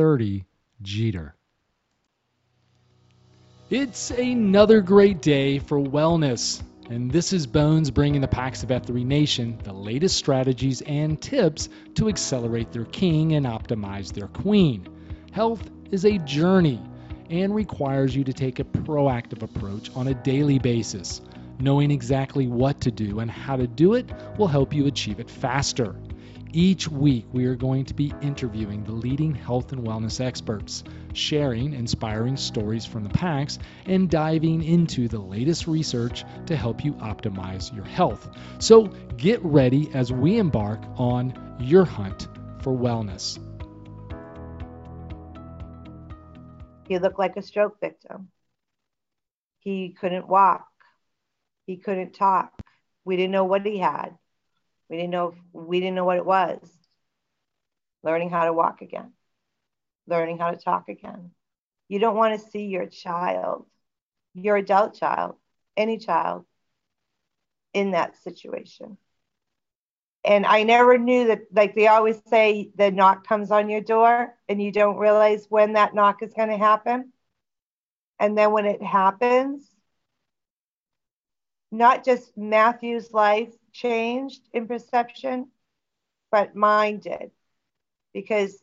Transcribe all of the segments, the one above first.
30, Jeter. It's another great day for wellness. And this is Bones bringing the Pax of F3 Nation the latest strategies and tips to accelerate their king and optimize their queen. Health is a journey and requires you to take a proactive approach on a daily basis. Knowing exactly what to do and how to do it will help you achieve it faster. Each week, we are going to be interviewing the leading health and wellness experts, sharing inspiring stories from the packs, and diving into the latest research to help you optimize your health. So get ready as we embark on your hunt for wellness. He looked like a stroke victim. He couldn't walk. He couldn't talk. We didn't know what he had. We didn't know we didn't know what it was. Learning how to walk again. Learning how to talk again. You don't want to see your child, your adult child, any child in that situation. And I never knew that, like they always say, the knock comes on your door and you don't realize when that knock is going to happen. And then when it happens, not just Matthew's life changed in perception, but mine did. Because,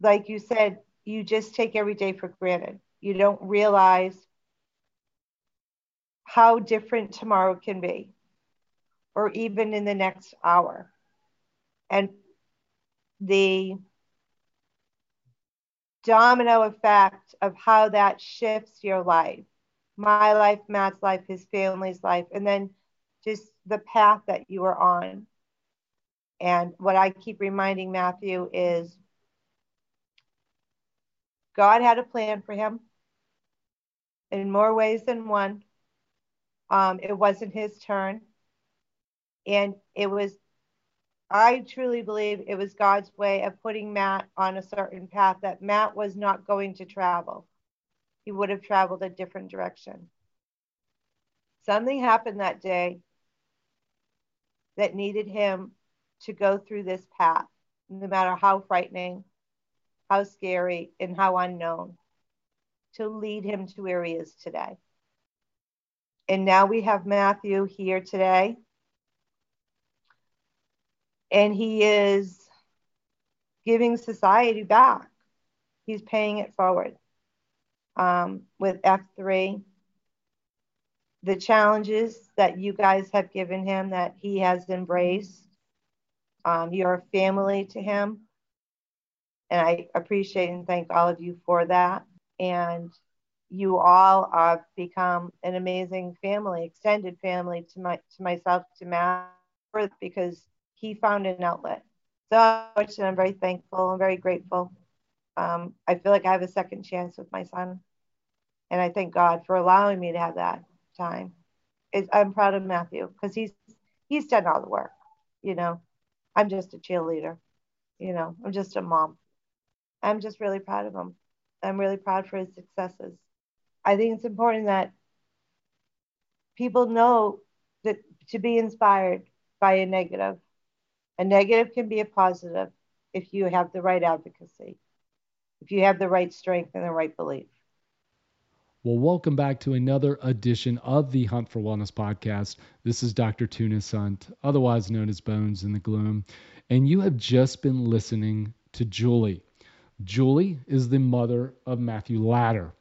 like you said, you just take every day for granted. You don't realize how different tomorrow can be, or even in the next hour. And the domino effect of how that shifts your life my life, Matt's life, his family's life, and then just the path that you are on. And what I keep reminding Matthew is God had a plan for him in more ways than one. Um, it wasn't his turn. And it was, I truly believe it was God's way of putting Matt on a certain path that Matt was not going to travel. He would have traveled a different direction. Something happened that day that needed him to go through this path, no matter how frightening, how scary, and how unknown, to lead him to where he is today. And now we have Matthew here today. And he is giving society back. He's paying it forward um, with F3 the challenges that you guys have given him that he has embraced. Um, you're a family to him. And I appreciate and thank all of you for that. And you all have become an amazing family, extended family to my to myself, to Matt, because he found an outlet. So I'm very thankful and very grateful. Um, I feel like I have a second chance with my son. And I thank God for allowing me to have that time. It, I'm proud of Matthew because he's he's done all the work. You know, I'm just a cheerleader. You know, I'm just a mom. I'm just really proud of him. I'm really proud for his successes. I think it's important that people know that to be inspired by a negative. A negative can be a positive if you have the right advocacy, if you have the right strength and the right belief. Well, welcome back to another edition of the Hunt for Wellness podcast. This is Dr. Tunis Hunt, otherwise known as Bones in the Gloom, and you have just been listening to Julie. Julie is the mother of Matthew Ladder,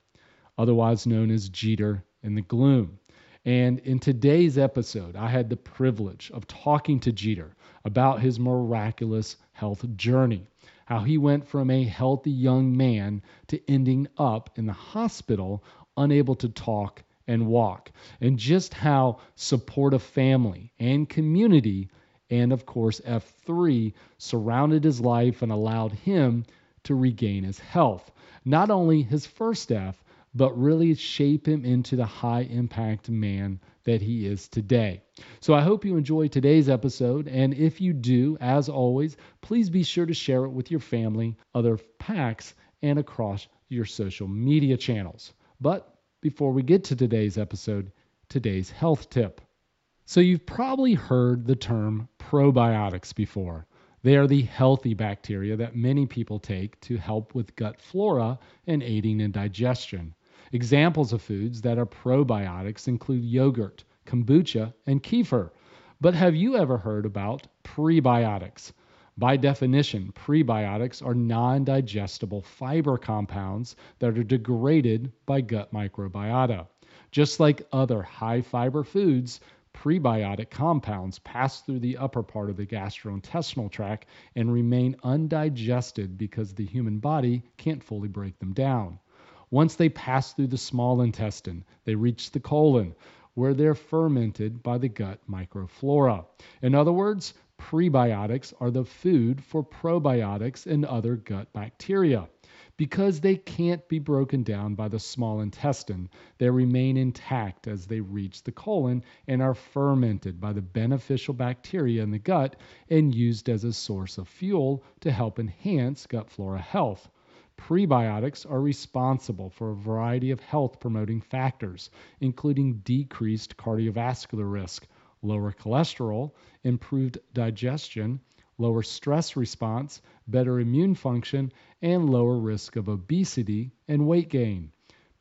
otherwise known as Jeter in the Gloom. And in today's episode, I had the privilege of talking to Jeter about his miraculous health journey, how he went from a healthy young man to ending up in the hospital, unable to talk and walk, and just how supportive family and community, and of course, F3 surrounded his life and allowed him to regain his health. Not only his first F, but really shape him into the high impact man that he is today. So I hope you enjoy today's episode. And if you do, as always, please be sure to share it with your family, other packs, and across your social media channels. But before we get to today's episode, today's health tip. So you've probably heard the term probiotics before. They are the healthy bacteria that many people take to help with gut flora and aiding in digestion. Examples of foods that are probiotics include yogurt, kombucha, and kefir. But have you ever heard about prebiotics? By definition, prebiotics are non digestible fiber compounds that are degraded by gut microbiota. Just like other high fiber foods, prebiotic compounds pass through the upper part of the gastrointestinal tract and remain undigested because the human body can't fully break them down. Once they pass through the small intestine, they reach the colon, where they're fermented by the gut microflora. In other words, prebiotics are the food for probiotics and other gut bacteria. Because they can't be broken down by the small intestine, they remain intact as they reach the colon and are fermented by the beneficial bacteria in the gut and used as a source of fuel to help enhance gut flora health. Prebiotics are responsible for a variety of health promoting factors, including decreased cardiovascular risk, lower cholesterol, improved digestion, lower stress response, better immune function, and lower risk of obesity and weight gain.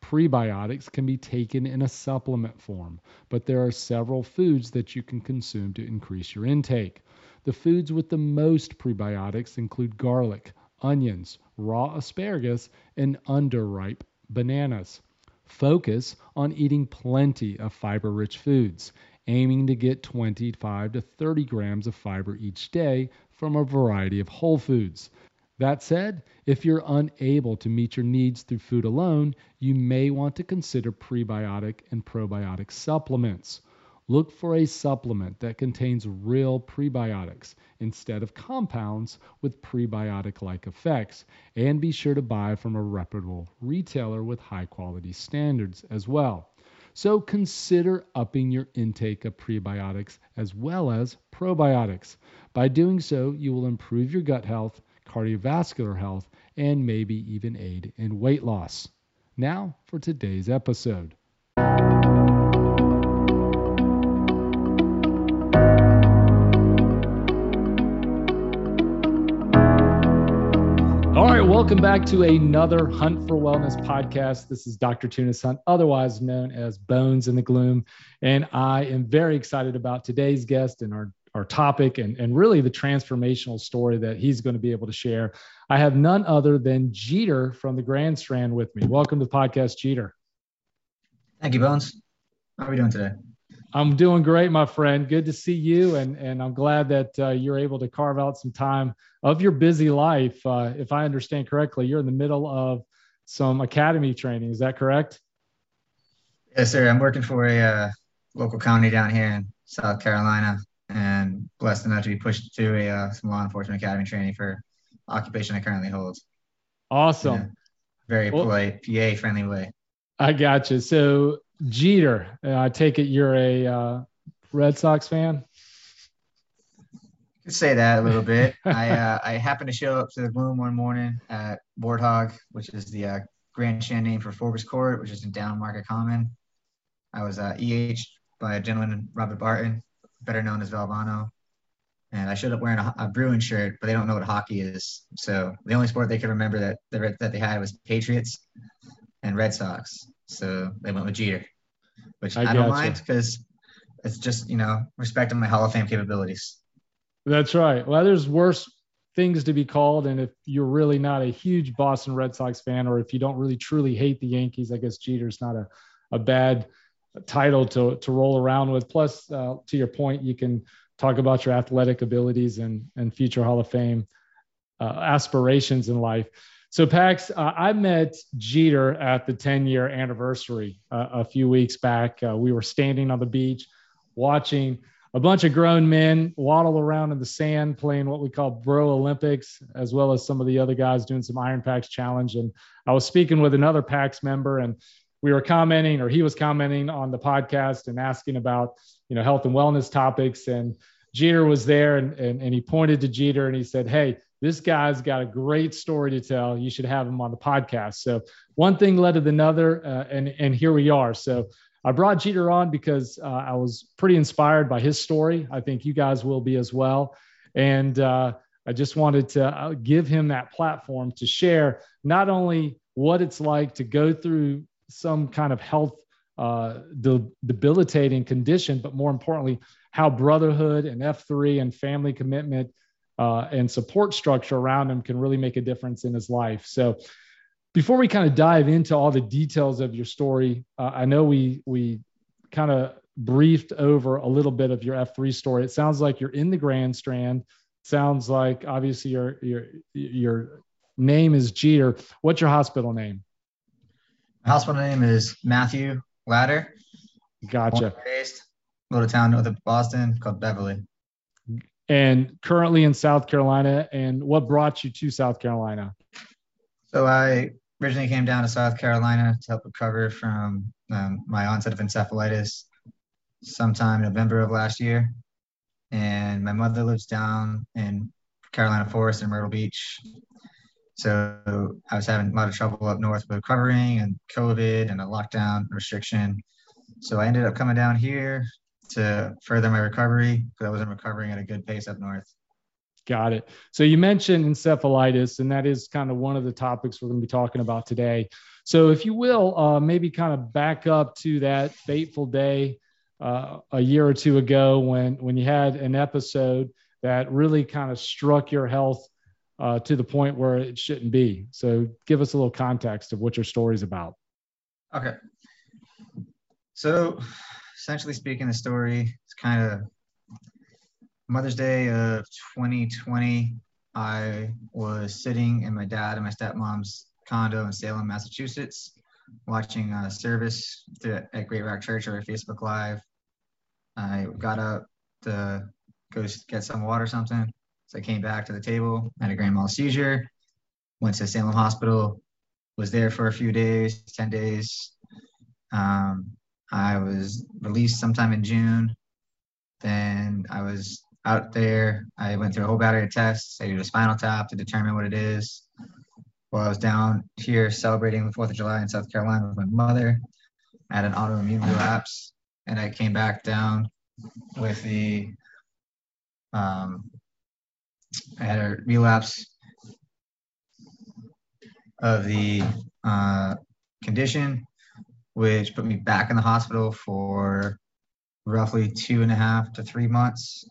Prebiotics can be taken in a supplement form, but there are several foods that you can consume to increase your intake. The foods with the most prebiotics include garlic, onions, raw asparagus, and underripe bananas. Focus on eating plenty of fiber rich foods, aiming to get 25 to 30 grams of fiber each day from a variety of whole foods. That said, if you're unable to meet your needs through food alone, you may want to consider prebiotic and probiotic supplements. Look for a supplement that contains real prebiotics instead of compounds with prebiotic like effects, and be sure to buy from a reputable retailer with high quality standards as well. So consider upping your intake of prebiotics as well as probiotics. By doing so, you will improve your gut health, cardiovascular health, and maybe even aid in weight loss. Now for today's episode. Welcome back to another Hunt for Wellness podcast. This is Dr. Tunis Hunt, otherwise known as Bones in the Gloom. And I am very excited about today's guest and our, our topic and, and really the transformational story that he's going to be able to share. I have none other than Jeter from the Grand Strand with me. Welcome to the podcast, Jeter. Thank you, Bones. How are we doing today? I'm doing great, my friend. Good to see you, and and I'm glad that uh, you're able to carve out some time of your busy life. Uh, if I understand correctly, you're in the middle of some academy training. Is that correct? Yes, sir. I'm working for a uh, local county down here in South Carolina, and blessed enough to be pushed to a uh, some law enforcement academy training for occupation I currently hold. Awesome. very well, polite, PA friendly way. I got you. So Jeter, uh, I take it you're a uh, Red Sox fan. Could say that a little bit. I uh, I happened to show up to the Gloom one morning at Warthog, which is the uh, Grand Strand name for Forbes Court, which is in Down Market Common. I was uh, EH by a gentleman, Robert Barton, better known as Valvano. And I showed up wearing a, a Bruin shirt, but they don't know what hockey is. So the only sport they could remember that that they had was Patriots and Red Sox. So they went with Jeter, which I, I don't mind because it's just you know respecting my Hall of Fame capabilities. That's right. Well, there's worse things to be called, and if you're really not a huge Boston Red Sox fan, or if you don't really truly hate the Yankees, I guess Jeter's not a a bad title to to roll around with. Plus, uh, to your point, you can talk about your athletic abilities and and future Hall of Fame uh, aspirations in life. So, Pax, uh, I met Jeter at the 10 year anniversary uh, a few weeks back. Uh, we were standing on the beach watching a bunch of grown men waddle around in the sand playing what we call Bro Olympics, as well as some of the other guys doing some Iron Pax Challenge. And I was speaking with another PAX member, and we were commenting, or he was commenting on the podcast and asking about, you know, health and wellness topics. And Jeter was there, and, and, and he pointed to Jeter and he said, Hey, this guy's got a great story to tell. You should have him on the podcast. So one thing led to another, uh, and and here we are. So I brought Jeter on because uh, I was pretty inspired by his story. I think you guys will be as well, and uh, I just wanted to uh, give him that platform to share not only what it's like to go through some kind of health uh, de- debilitating condition, but more importantly, how brotherhood and F3 and family commitment uh, and support structure around him can really make a difference in his life. So, before we kind of dive into all the details of your story, uh, I know we we kind of briefed over a little bit of your F3 story. It sounds like you're in the Grand Strand. Sounds like obviously your your your name is Jeter. What's your hospital name? My hospital name is Matthew Ladder. Gotcha. Based little town north of Boston called Beverly and currently in South Carolina. And what brought you to South Carolina? So I originally came down to South Carolina to help recover from um, my onset of encephalitis sometime in November of last year. And my mother lives down in Carolina Forest in Myrtle Beach. So I was having a lot of trouble up north with recovering and COVID and a lockdown restriction. So I ended up coming down here to further my recovery because I wasn't recovering at a good pace up north. Got it. So you mentioned encephalitis, and that is kind of one of the topics we're going to be talking about today. So, if you will, uh, maybe kind of back up to that fateful day uh, a year or two ago when when you had an episode that really kind of struck your health uh, to the point where it shouldn't be. So, give us a little context of what your story is about. Okay. So, essentially speaking, the story is kind of Mother's Day of 2020. I was sitting in my dad and my stepmom's condo in Salem, Massachusetts, watching a service at Great Rock Church over Facebook Live. I got up to go get some water or something. So I came back to the table, had a grand mal seizure, went to Salem Hospital, was there for a few days, 10 days. Um, I was released sometime in June. Then I was out there. I went through a whole battery of tests. I did a spinal tap to determine what it is. While I was down here celebrating the 4th of July in South Carolina with my mother, I had an autoimmune relapse. And I came back down with the, um, I had a relapse of the uh, condition which put me back in the hospital for roughly two and a half to three months.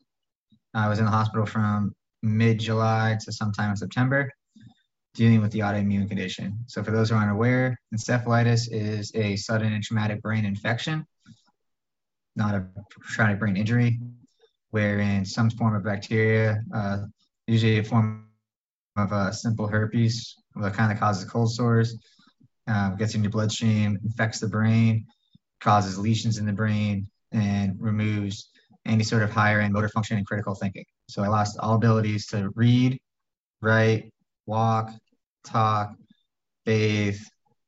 I was in the hospital from mid July to sometime in September, dealing with the autoimmune condition. So, for those who aren't aware, encephalitis is a sudden and traumatic brain infection, not a traumatic brain injury, wherein some form of bacteria, uh, usually a form of a uh, simple herpes, that kind of causes cold sores, um, gets in your bloodstream, infects the brain, causes lesions in the brain, and removes any sort of higher end motor function and critical thinking. So I lost all abilities to read, write, walk, talk, bathe,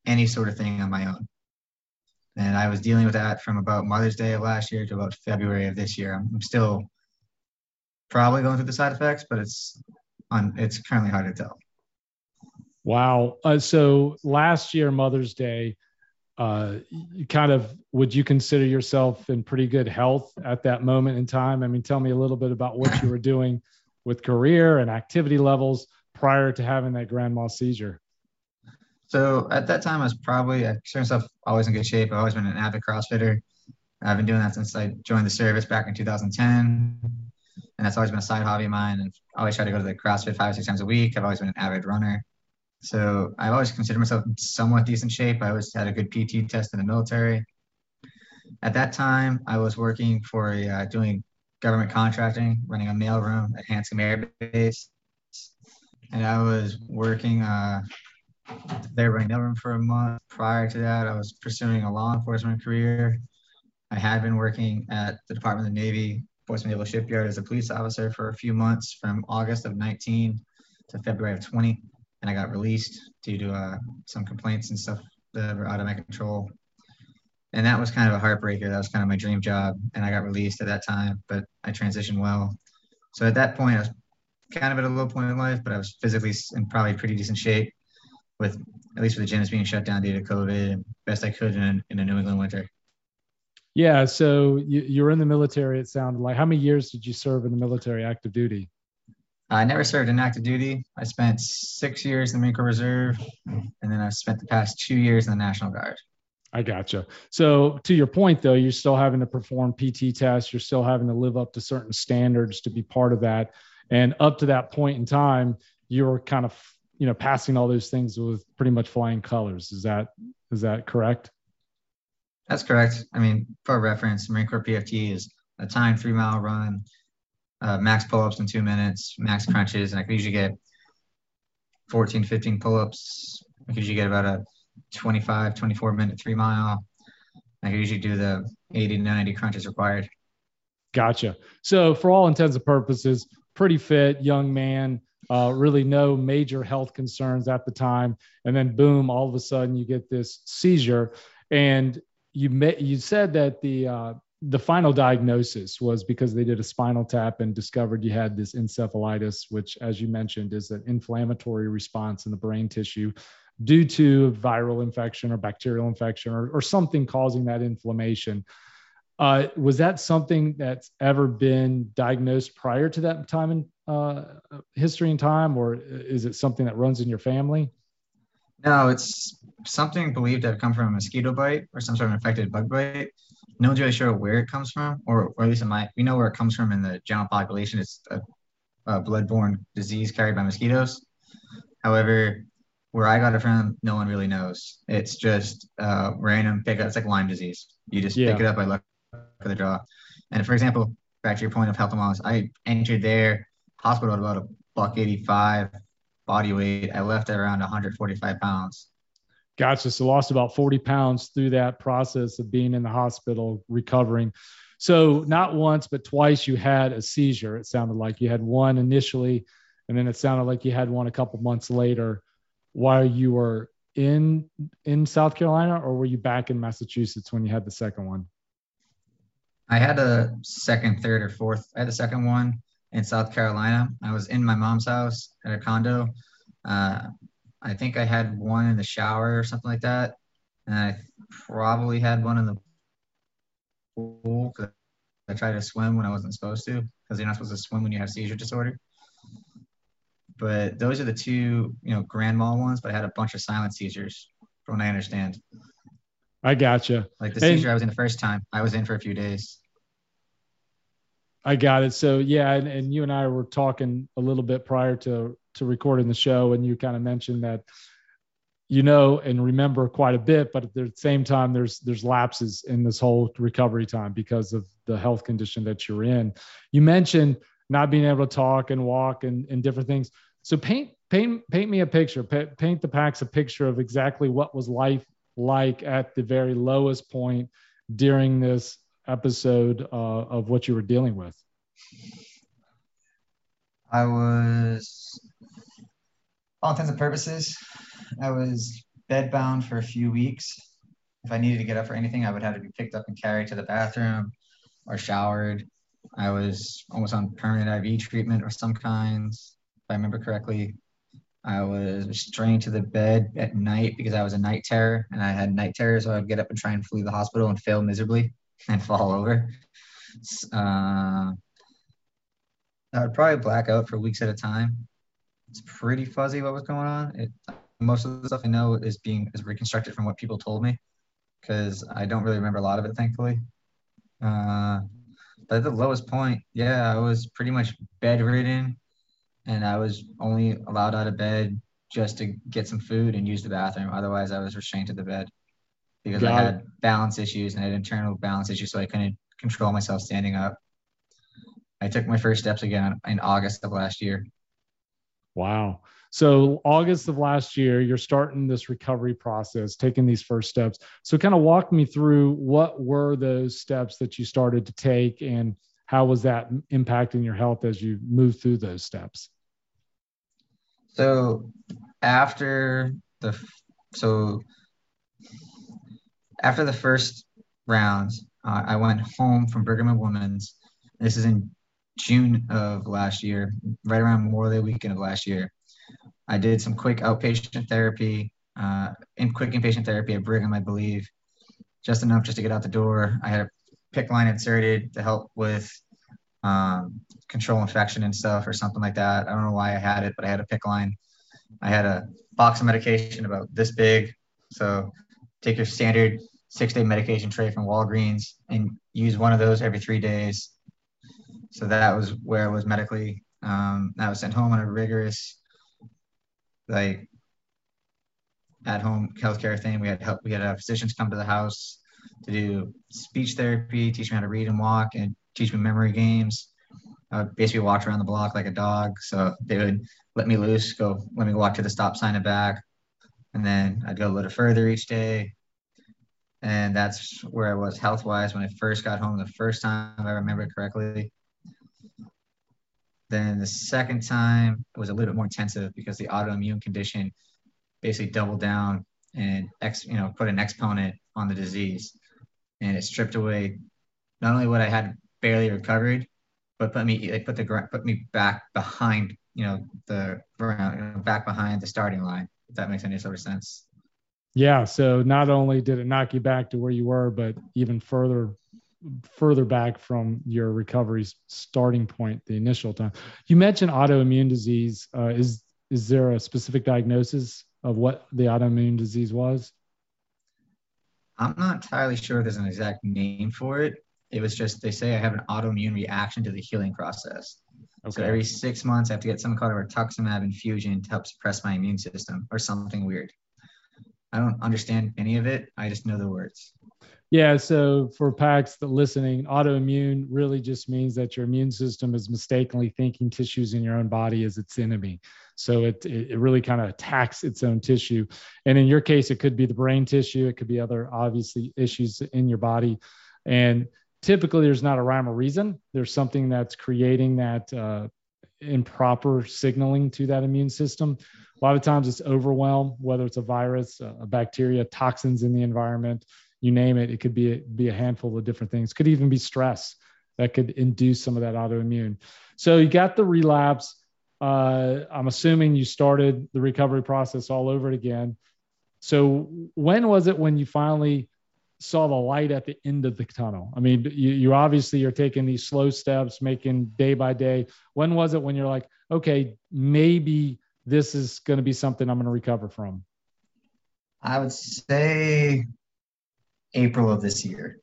any sort of thing on my own. And I was dealing with that from about Mother's Day of last year to about February of this year. I'm still probably going through the side effects, but it's on. It's currently hard to tell. Wow. Uh, so last year, Mother's Day, uh, kind of would you consider yourself in pretty good health at that moment in time? I mean, tell me a little bit about what you were doing with career and activity levels prior to having that grand mal seizure. So at that time, I was probably I consider myself always in good shape. I've always been an avid CrossFitter. I've been doing that since I joined the service back in 2010, and that's always been a side hobby of mine. And I always try to go to the CrossFit five or six times a week. I've always been an avid runner. So I've always considered myself in somewhat decent shape. I always had a good PT test in the military. At that time, I was working for a, uh, doing government contracting, running a mailroom at Hanscom Air Base. And I was working uh, there running mailroom for a month. Prior to that, I was pursuing a law enforcement career. I had been working at the Department of the Navy, Portsmouth Naval Shipyard as a police officer for a few months from August of 19 to February of 20 and I got released due to uh, some complaints and stuff that were out of my control. And that was kind of a heartbreaker. That was kind of my dream job, and I got released at that time. But I transitioned well. So at that point, I was kind of at a low point in life, but I was physically in probably pretty decent shape, with at least with the gyms being shut down due to COVID, and best I could in, in a New England winter. Yeah. So you, you were in the military. It sounded like. How many years did you serve in the military, active duty? I never served in active duty. I spent six years in the Marine Corps Reserve, and then I've spent the past two years in the National Guard. I gotcha. So to your point, though, you're still having to perform PT tests. You're still having to live up to certain standards to be part of that. And up to that point in time, you were kind of, you know, passing all those things with pretty much flying colors. Is that is that correct? That's correct. I mean, for reference, Marine Corps PFT is a timed three mile run, uh, max pull-ups in two minutes, max crunches, and I could usually get 14, 15 pull-ups. I could usually get about a 25, 24 minute three mile. I could usually do the 80 to 90 crunches required. Gotcha. So for all intents and purposes, pretty fit young man, uh, really no major health concerns at the time. And then boom, all of a sudden you get this seizure. And you met, you said that the uh, the final diagnosis was because they did a spinal tap and discovered you had this encephalitis, which, as you mentioned, is an inflammatory response in the brain tissue due to viral infection or bacterial infection or, or something causing that inflammation. Uh, was that something that's ever been diagnosed prior to that time in uh, history and time, or is it something that runs in your family? No, it's something believed to have come from a mosquito bite or some sort of infected bug bite no one's really sure where it comes from, or, or at least in my, we know where it comes from in the general population. It's a, a bloodborne disease carried by mosquitoes. However, where I got it from, no one really knows. It's just uh, random pickup. It's like Lyme disease. You just yeah. pick it up by luck of the draw. And for example, back to your point of health and wellness, I entered their hospital at about a buck 85 body weight. I left at around 145 pounds. Gotcha. So lost about 40 pounds through that process of being in the hospital, recovering. So not once, but twice you had a seizure. It sounded like you had one initially, and then it sounded like you had one a couple months later while you were in in South Carolina, or were you back in Massachusetts when you had the second one? I had a second, third, or fourth. I had the second one in South Carolina. I was in my mom's house at a condo. Uh, I think I had one in the shower or something like that, and I probably had one in the pool because I tried to swim when I wasn't supposed to because you're not supposed to swim when you have seizure disorder. But those are the two, you know, grand mal ones. But I had a bunch of silent seizures, from what I understand. I gotcha. Like the seizure and, I was in the first time, I was in for a few days. I got it. So yeah, and, and you and I were talking a little bit prior to to recording the show, and you kind of mentioned that you know and remember quite a bit, but at the same time, there's there's lapses in this whole recovery time because of the health condition that you're in. You mentioned not being able to talk and walk and, and different things. So paint paint paint me a picture. paint the packs a picture of exactly what was life like at the very lowest point during this episode uh, of what you were dealing with. I was all intents and purposes, I was bedbound for a few weeks. If I needed to get up for anything, I would have to be picked up and carried to the bathroom or showered. I was almost on permanent IV treatment of some kinds, if I remember correctly. I was restrained to the bed at night because I was a night terror and I had night terrors. So I'd get up and try and flee the hospital and fail miserably and fall over. Uh, I would probably black out for weeks at a time. It's pretty fuzzy what was going on. It, most of the stuff I know is being is reconstructed from what people told me because I don't really remember a lot of it, thankfully. Uh, but at the lowest point, yeah, I was pretty much bedridden and I was only allowed out of bed just to get some food and use the bathroom. Otherwise, I was restrained to the bed because I had balance issues and I had internal balance issues, so I couldn't control myself standing up. I took my first steps again in August of last year. Wow. So August of last year, you're starting this recovery process, taking these first steps. So kind of walk me through what were those steps that you started to take and how was that impacting your health as you moved through those steps? So after the so after the first round, uh, I went home from Brigham and Women's. This is in June of last year, right around Memorial Day weekend of last year. I did some quick outpatient therapy, uh, in quick inpatient therapy at Brigham, I believe, just enough just to get out the door. I had a PICC line inserted to help with um, control infection and stuff or something like that. I don't know why I had it, but I had a PICC line. I had a box of medication about this big. So take your standard six day medication tray from Walgreens and use one of those every three days. So that was where I was medically. Um, I was sent home on a rigorous like at home healthcare thing. We had help. We had uh, physicians come to the house to do speech therapy, teach me how to read and walk, and teach me memory games. I basically walk around the block like a dog. So they would let me loose, go let me walk to the stop sign and back, and then I'd go a little further each day. And that's where I was health wise when I first got home the first time if I remember it correctly. Then the second time it was a little bit more intensive because the autoimmune condition basically doubled down and ex, you know, put an exponent on the disease, and it stripped away not only what I had barely recovered, but put me they put the put me back behind you know the back behind the starting line. If that makes any sort of sense. Yeah. So not only did it knock you back to where you were, but even further further back from your recovery starting point, the initial time. You mentioned autoimmune disease. Uh, is is there a specific diagnosis of what the autoimmune disease was? I'm not entirely sure there's an exact name for it. It was just they say I have an autoimmune reaction to the healing process. Okay. So every six months, I have to get something called a rituximab infusion to help suppress my immune system or something weird. I don't understand any of it. I just know the words. Yeah. So for PAX that listening, autoimmune really just means that your immune system is mistakenly thinking tissues in your own body as its enemy. So it, it really kind of attacks its own tissue. And in your case, it could be the brain tissue. It could be other obviously issues in your body. And typically there's not a rhyme or reason. There's something that's creating that uh, improper signaling to that immune system. A lot of times it's overwhelm, whether it's a virus, a bacteria, toxins in the environment, you name it. It could be a, be a handful of different things. Could even be stress that could induce some of that autoimmune. So you got the relapse. Uh, I'm assuming you started the recovery process all over again. So when was it when you finally saw the light at the end of the tunnel? I mean, you, you obviously are taking these slow steps, making day by day. When was it when you're like, okay, maybe this is going to be something I'm going to recover from? I would say April of this year.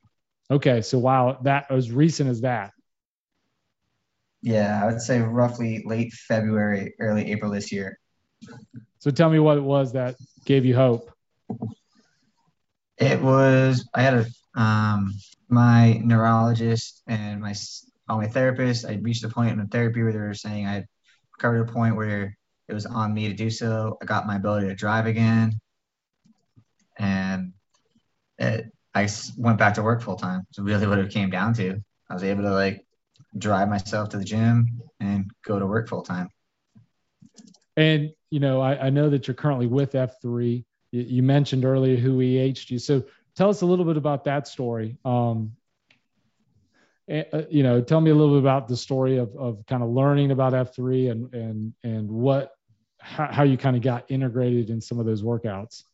Okay, so wow, that as recent as that. Yeah, I would say roughly late February, early April this year. So tell me what it was that gave you hope. It was I had a um, my neurologist and my all my therapist. I reached a point in therapy where they were saying I covered a point where it was on me to do so. I got my ability to drive again, and it, I went back to work full time. So really, what it came down to, I was able to like drive myself to the gym and go to work full time. And you know, I, I know that you're currently with F3. You, mentioned earlier who EH'd you. So tell us a little bit about that story. Um, uh, you know, tell me a little bit about the story of, of kind of learning about F3 and, and, and what, how, how you kind of got integrated in some of those workouts.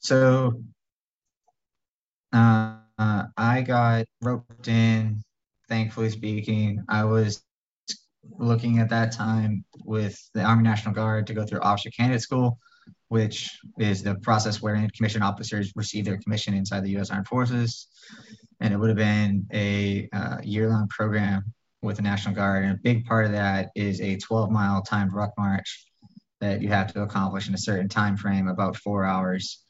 So uh, I got roped in, thankfully speaking. I was looking at that time with the Army National Guard to go through officer candidate school, which is the process wherein commissioned officers receive their commission inside the U.S. Armed Forces. And it would have been a uh, year long program with the National Guard. And a big part of that is a 12 mile timed ruck march that you have to accomplish in a certain time frame, about four hours,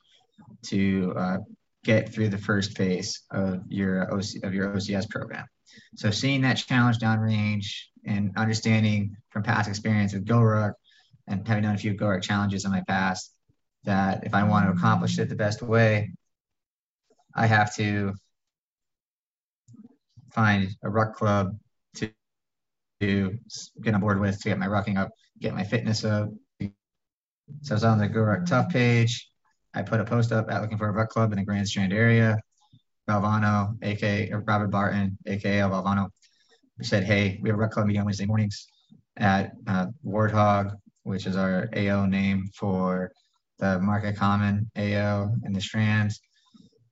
to uh, get through the first phase of your OC, of your OCS program. So seeing that challenge downrange and understanding from past experience with GORUCK and having done a few GORUCK challenges in my past, that if I want to accomplish it the best way, I have to find a ruck club to, to get on board with to get my rucking up, get my fitness up. So I was on the GORUCK Tough page. I put a post up at looking for a ruck club in the Grand Strand area. Valvano, aka Robert Barton, aka Valvano, said, "Hey, we have a ruck club meeting on Wednesday mornings at uh, Warthog, which is our AO name for the Market Common AO in the Strands,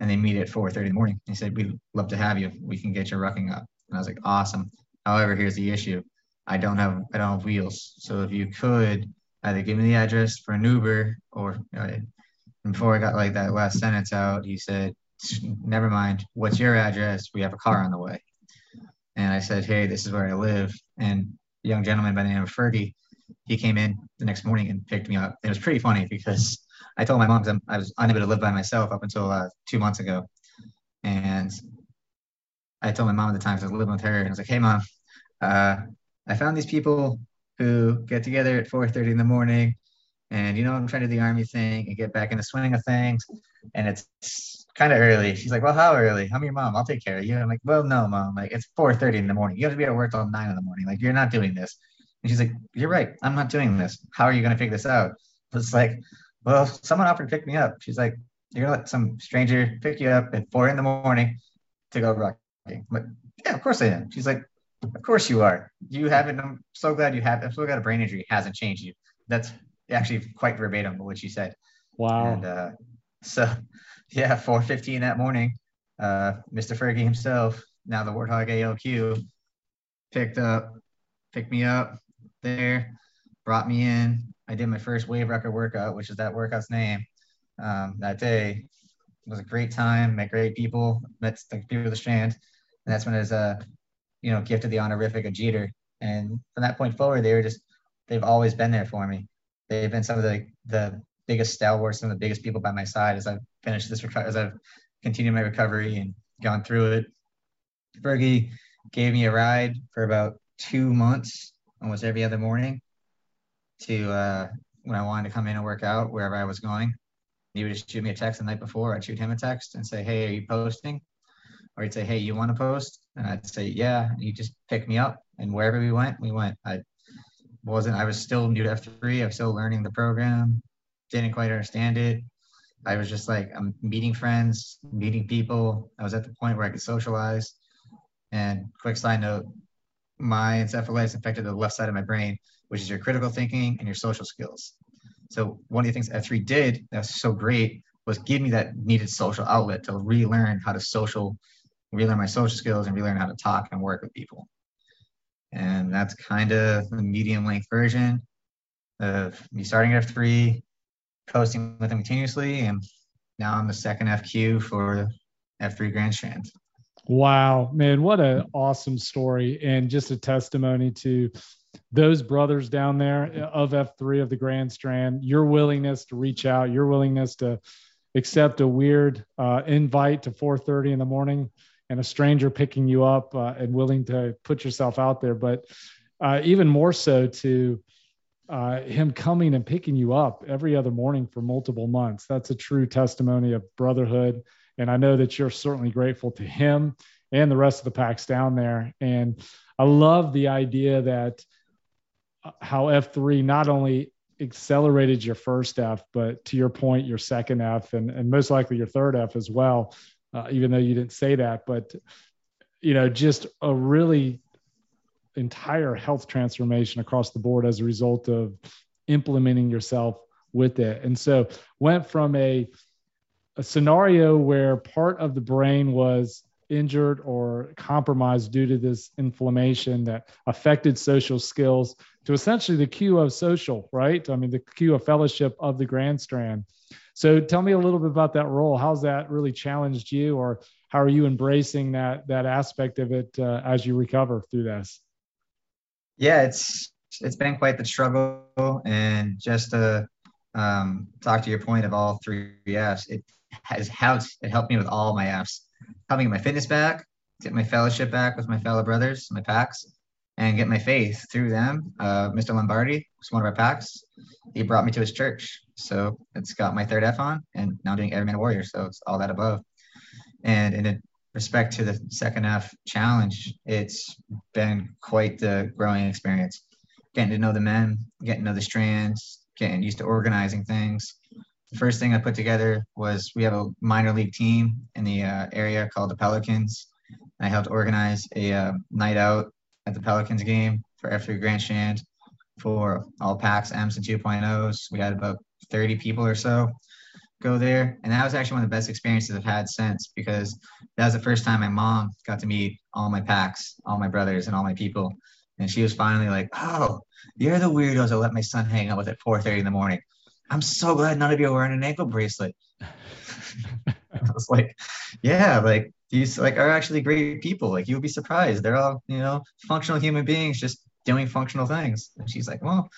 and they meet at 4:30 in the morning." He said, "We'd love to have you. We can get your rucking up." And I was like, "Awesome." However, here's the issue: I don't have I don't have wheels. So if you could either give me the address for an Uber or uh, before I got like that last sentence out, he said, "Never mind. What's your address? We have a car on the way." And I said, "Hey, this is where I live." And young gentleman by the name of Fergie, he came in the next morning and picked me up. It was pretty funny because I told my mom I was unable to live by myself up until uh, two months ago, and I told my mom at the time I was living with her, and I was like, "Hey, mom, uh, I found these people who get together at 4:30 in the morning and you know i'm trying to do the army thing and get back in the swing of things and it's kind of early. She's like well how early? I'm your mom. I'll take care of you. I'm like well no mom. Like it's 4.30 in the morning. You have to be at work till 9 in the morning. Like you're not doing this and she's like you're right. I'm not doing this. How are you going to figure this out? It's like well someone offered to pick me up. She's like you're going to let some stranger pick you up at 4 in the morning to go rucking. But yeah of course i am. She's like of course you are. You haven't i'm so glad you have i'm so glad a brain injury hasn't changed you. That's actually quite verbatim what she said. Wow. And uh, so, yeah, 4:15 that morning, uh, Mr. Fergie himself, now the Warthog AOQ, picked up, picked me up there, brought me in. I did my first wave record workout, which is that workout's name. Um, that day it was a great time, met great people, met the people of the strand, and that's when I was, uh, you know, gifted the honorific of Jeter. And from that point forward, they were just, they've always been there for me they've been some of the the biggest stalwarts some of the biggest people by my side as I've finished this as I've continued my recovery and gone through it. Fergie gave me a ride for about two months, almost every other morning, to uh, when I wanted to come in and work out wherever I was going. He would just shoot me a text the night before. I'd shoot him a text and say, "Hey, are you posting?" Or he'd say, "Hey, you want to post?" And I'd say, "Yeah." And he'd just pick me up, and wherever we went, we went. I wasn't I was still new to F3. I was still learning the program. Didn't quite understand it. I was just like I'm meeting friends, meeting people. I was at the point where I could socialize. And quick side note, my encephalitis affected the left side of my brain, which is your critical thinking and your social skills. So one of the things F3 did that was so great was give me that needed social outlet to relearn how to social, relearn my social skills and relearn how to talk and work with people. And that's kind of the medium length version of me starting at F3, posting with them continuously, and now I'm the second FQ for F3 Grand Strand. Wow, man, what an awesome story. And just a testimony to those brothers down there of F3 of the Grand Strand, your willingness to reach out, your willingness to accept a weird uh, invite to 4:30 in the morning and a stranger picking you up uh, and willing to put yourself out there, but uh, even more so to uh, him coming and picking you up every other morning for multiple months. That's a true testimony of brotherhood. And I know that you're certainly grateful to him and the rest of the packs down there. And I love the idea that uh, how F3 not only accelerated your first F, but to your point, your second F, and, and most likely your third F as well uh, even though you didn't say that. But you know, just a really entire health transformation across the board as a result of implementing yourself with it. And so went from a a scenario where part of the brain was injured or compromised due to this inflammation that affected social skills to essentially the Q of social, right? I mean, the Q of fellowship of the Grand Strand. So tell me a little bit about that role. How's that really challenged you, or how are you embracing that that aspect of it uh, as you recover through this? Yeah, it's it's been quite the struggle, and just to um, talk to your point of all three Fs, it has helped. It helped me with all my Fs, helping get my fitness back, get my fellowship back with my fellow brothers, my PAX, and get my faith through them. Uh, Mr. Lombardi was one of our PAX. He brought me to his church, so it's got my third F on, and now I'm doing Everyman Warrior, so it's all that above. And in respect to the second F challenge, it's been quite the growing experience. Getting to know the men, getting to know the strands, getting used to organizing things. The first thing I put together was we have a minor league team in the uh, area called the Pelicans. I helped organize a uh, night out at the Pelicans game for F3 Grand Strand for all PAX, M's, and 2.0s. We had about 30 people or so go there. And that was actually one of the best experiences I've had since because that was the first time my mom got to meet all my PAX, all my brothers, and all my people. And she was finally like, Oh, you're the weirdos that let my son hang out with at 4:30 in the morning. I'm so glad none of you are wearing an ankle bracelet. I was like, Yeah, like these like are actually great people. Like you'll be surprised. They're all, you know, functional human beings just doing functional things. And she's like, Well,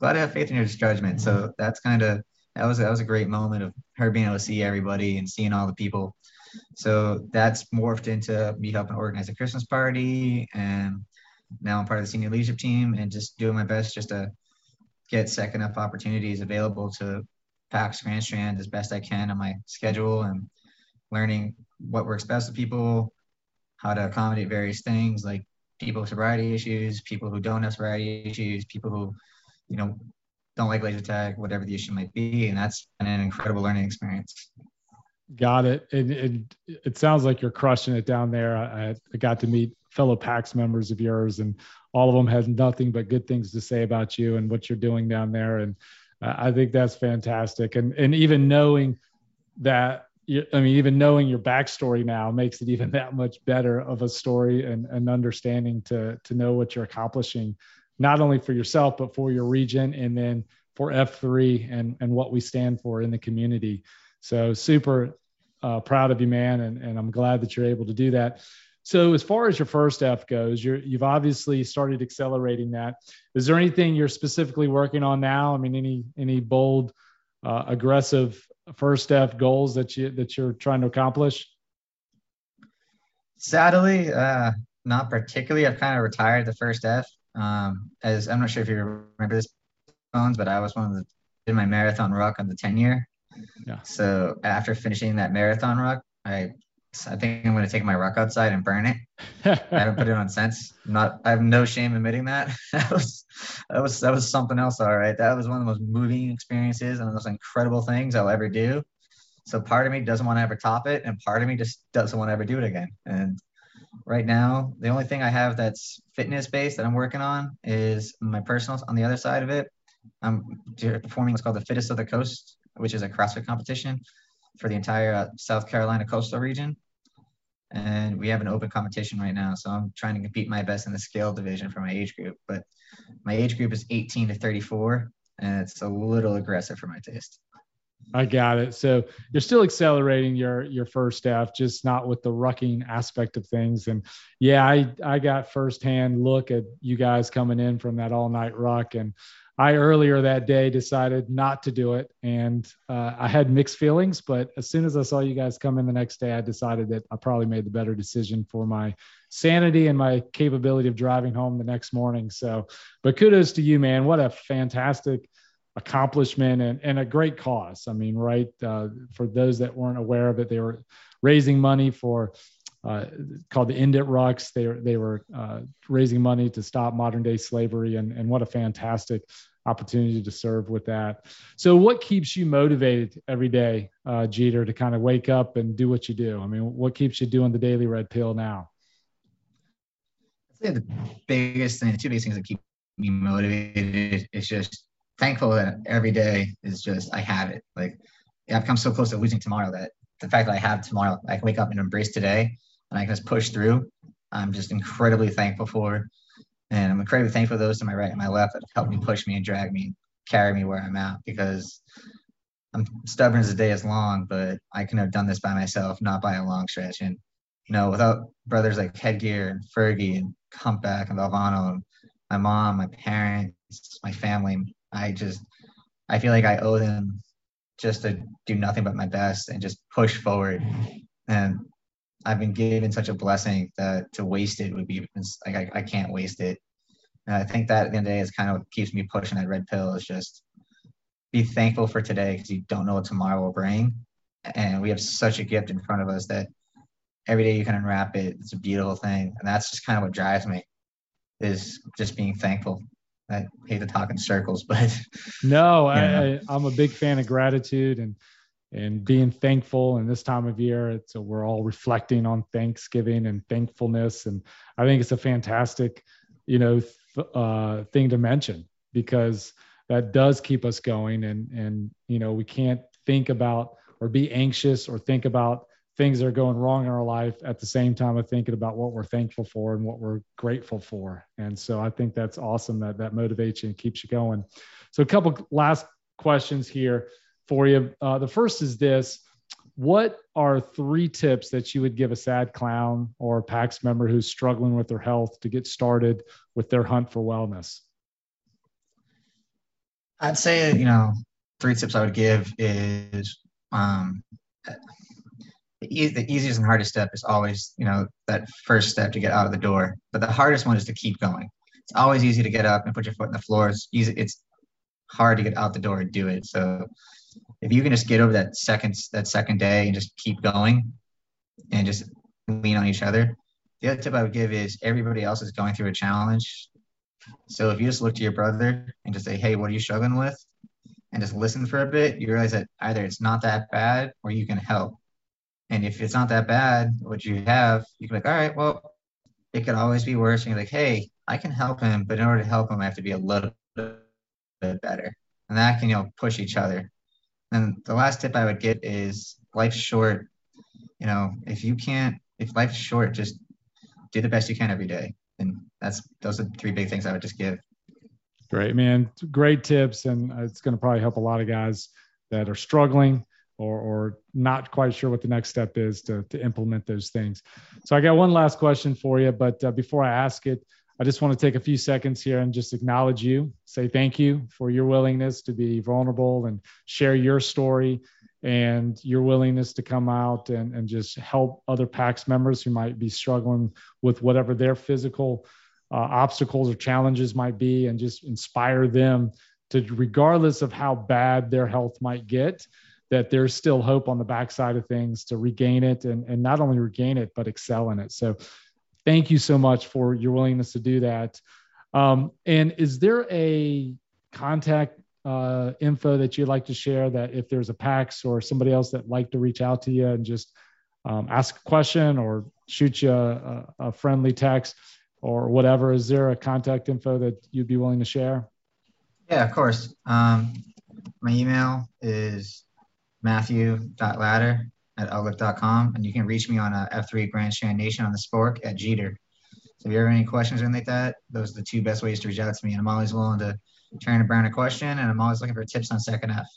glad to have faith in your judgment. So that's kind of that was that was a great moment of her being able to see everybody and seeing all the people. So that's morphed into me helping organize a Christmas party, and now I'm part of the senior leadership team and just doing my best just to get second up opportunities available to PAX Grand Strand as best I can on my schedule and learning what works best with people, how to accommodate various things like people with sobriety issues, people who don't have sobriety issues, people who, you know, don't like laser tag, whatever the issue might be. And that's been an incredible learning experience. Got it. And, and it sounds like you're crushing it down there. I, I got to meet fellow PAX members of yours, and all of them had nothing but good things to say about you and what you're doing down there. And I think that's fantastic. And and even knowing that, I mean, even knowing your backstory now makes it even that much better of a story and, and understanding to to know what you're accomplishing not only for yourself but for your region and then for F3 and and what we stand for in the community. So super uh, proud of you, man, and and I'm glad that you're able to do that. So as far as your first F goes, you have obviously started accelerating that. Is there anything you're specifically working on now? I mean, any any bold, uh, aggressive first F goals that you that you're trying to accomplish? Sadly, uh, not particularly. I've kind of retired the first F. Um, as I'm not sure if you remember this, Bones, but I was one of the did my marathon ruck on the 10 year. Yeah. So after finishing that marathon ruck, I I think I'm going to take my ruck outside and burn it. I haven't put it on since. I'm not I have no shame admitting that. that was that was that was something else. All right, that was one of the most moving experiences and the most incredible things I'll ever do. So part of me doesn't want to ever top it, and part of me just doesn't want to ever do it again. And right now. The only thing I have that's fitness based that I'm working on is my personal. on the other side of it. I'm performing what's called the Fittest of the Coast, which is a CrossFit competition for the entire uh, South Carolina coastal region. And we have an open competition right now. So I'm trying to compete my best in the scale division for my age group. But my age group is 18 to 34, and it's a little aggressive for my taste. I got it. So you're still accelerating your your first F, just not with the rucking aspect of things. And yeah, I I got firsthand look at you guys coming in from that all night ruck, and I earlier that day decided not to do it, and uh, I had mixed feelings. But as soon as I saw you guys come in the next day, I decided that I probably made the better decision for my sanity and my capability of driving home the next morning. So, but kudos to you, man! What a fantastic accomplishment and, and a great cause. I mean, right? Uh, for those that weren't aware of it, they were raising money for uh, called the End It Rucks. They were they were uh, raising money to stop modern day slavery, and and what a fantastic opportunity to serve with that. So, what keeps you motivated every day, uh, Jeter, to kind of wake up and do what you do? I mean, what keeps you doing the daily red pill now? The biggest thing, the two biggest things that keep me motivated is just thankful that every day is just I have it. Like yeah, I've come so close to losing tomorrow that the fact that I have tomorrow, I can wake up and embrace today and I can just push through. I'm just incredibly thankful for. And I'm incredibly thankful for those to my right and my left that helped me push me and drag me, and carry me where I'm at because I'm stubborn as the day is long, but I can have done this by myself, not by a long stretch. And you know, without brothers like Headgear and Fergie and Humpback and Valvano and my mom, my parents, my family, I just I feel like I owe them just to do nothing but my best and just push forward. And I've been given such a blessing that to waste it would be like I, I can't waste it. And I think that at the end of the day is kind of what keeps me pushing that red pill is just be thankful for today because you don't know what tomorrow will bring. And we have such a gift in front of us that every day you can unwrap it. It's a beautiful thing. And that's just kind of what drives me is just being thankful. I hate to talk in circles, but no, I, I'm a big fan of gratitude and and being thankful. And this time of year, a, we're all reflecting on Thanksgiving and thankfulness, and I think it's a fantastic, you know, th- uh, thing to mention because that does keep us going. And and you know, we can't think about or be anxious or think about things that are going wrong in our life at the same time of thinking about what we're thankful for and what we're grateful for. And so I think that's awesome that that motivates you and keeps you going. So a couple last questions here for you. Uh, the first is this. What are three tips that you would give a sad clown or a PAX member who's struggling with their health to get started with their hunt for wellness? I'd say, you know, three tips I would give is um, the, the easiest and hardest step is always, you know, that first step to get out of the door. But the hardest one is to keep going. It's always easy to get up and put your foot in the floor. It's easy. It's hard to get out the door and do it. So if you can just get over that second that second day and just keep going and just lean on each other. The other tip I would give is everybody else is going through a challenge. So if you just look to your brother and just say, "Hey, what are you struggling with?" and just listen for a bit, you realize that either it's not that bad or you can help. And if it's not that bad, what you have, you can be like, all right, well, it could always be worse. And you're like, hey, I can help him, but in order to help him, I have to be a little bit better. And that can, you know, push each other. And the last tip I would get is life's short. You know, if you can't, if life's short, just do the best you can every day. And that's those are three big things I would just give. Great, man. Great tips. And it's going to probably help a lot of guys that are struggling or, or not quite sure what the next step is to, to implement those things. So I got one last question for you, but uh, before I ask it, I just want to take a few seconds here and just acknowledge you, say thank you for your willingness to be vulnerable and share your story and your willingness to come out and, and just help other PAX members who might be struggling with whatever their physical uh, obstacles or challenges might be and just inspire them to, regardless of how bad their health might get, that there's still hope on the backside of things to regain it and, and not only regain it, but excel in it. So thank you so much for your willingness to do that. Um, and is there a contact uh, info that you'd like to share that if there's a PAX or somebody else that like to reach out to you and just um, ask a question or shoot you a, a, friendly text or whatever, is there a contact info that you'd be willing to share? Yeah, of course. Um, my email is matthew.ladder at outlook.com. And you can reach me on a F3 Grand Strand Nation on the Spork at Jeter. So if you have any questions or anything like that, those are the two best ways to reach out to me. And I'm always willing to turn around a question and I'm always looking for tips on second F.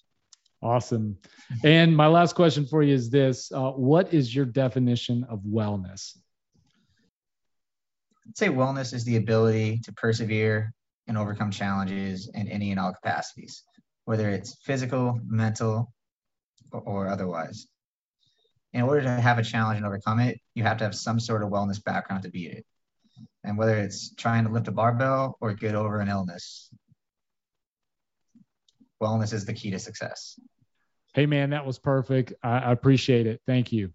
Awesome. And my last question for you is this uh, What is your definition of wellness? I'd say wellness is the ability to persevere and overcome challenges in any and all capacities, whether it's physical, mental, or otherwise. In order to have a challenge and overcome it, you have to have some sort of wellness background to beat it. And whether it's trying to lift a barbell or get over an illness, wellness is the key to success. Hey, man, that was perfect. I, appreciate it. Thank you.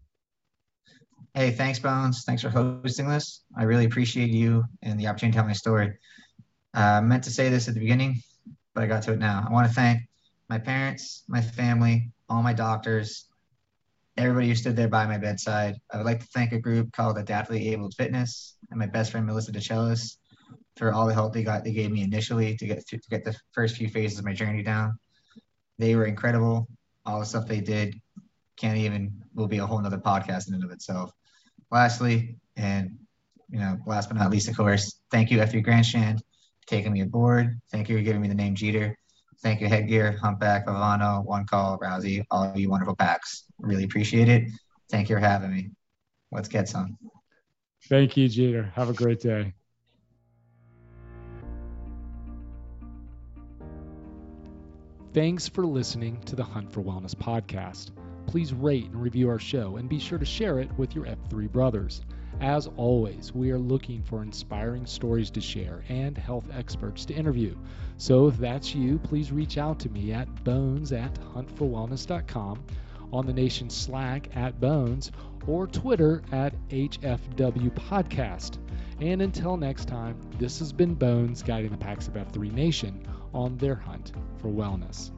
Hey, thanks, Bones. Thanks for hosting this. I really appreciate you and the opportunity to tell my story. Uh, I meant to say this at the beginning, but I got to it now. I want to thank my parents, my family, all my doctors, everybody who stood there by my bedside. I would like to thank a group called Adaptively Abled Fitness and my best friend Melissa DeChellis for all the help they got they gave me initially to get to, to get the first few phases of my journey down. They were incredible. All the stuff they did can't even will be a whole nother podcast in and of itself. Lastly, and you know, last but not least, of course, thank you, F3 Grand Strand, for taking me aboard. Thank you for giving me the name Jeter. Thank you, Headgear, Humpback, Vivano, One Call, Rousey, all of you wonderful PAX. Really appreciate it. Thank you for having me. Let's get some. Thank you, Jeter. Have a great day. Thanks for listening to the Hunt for Wellness podcast. Please rate and review our show and be sure to share it with your F3 brothers. As always, we are looking for inspiring stories to share and health experts to interview. So if that's you, please reach out to me at bones at huntforwellness.com, on the nation's Slack at bones, or Twitter at HFW Podcast. And until next time, this has been Bones guiding the PAX of F3 Nation on their hunt for wellness.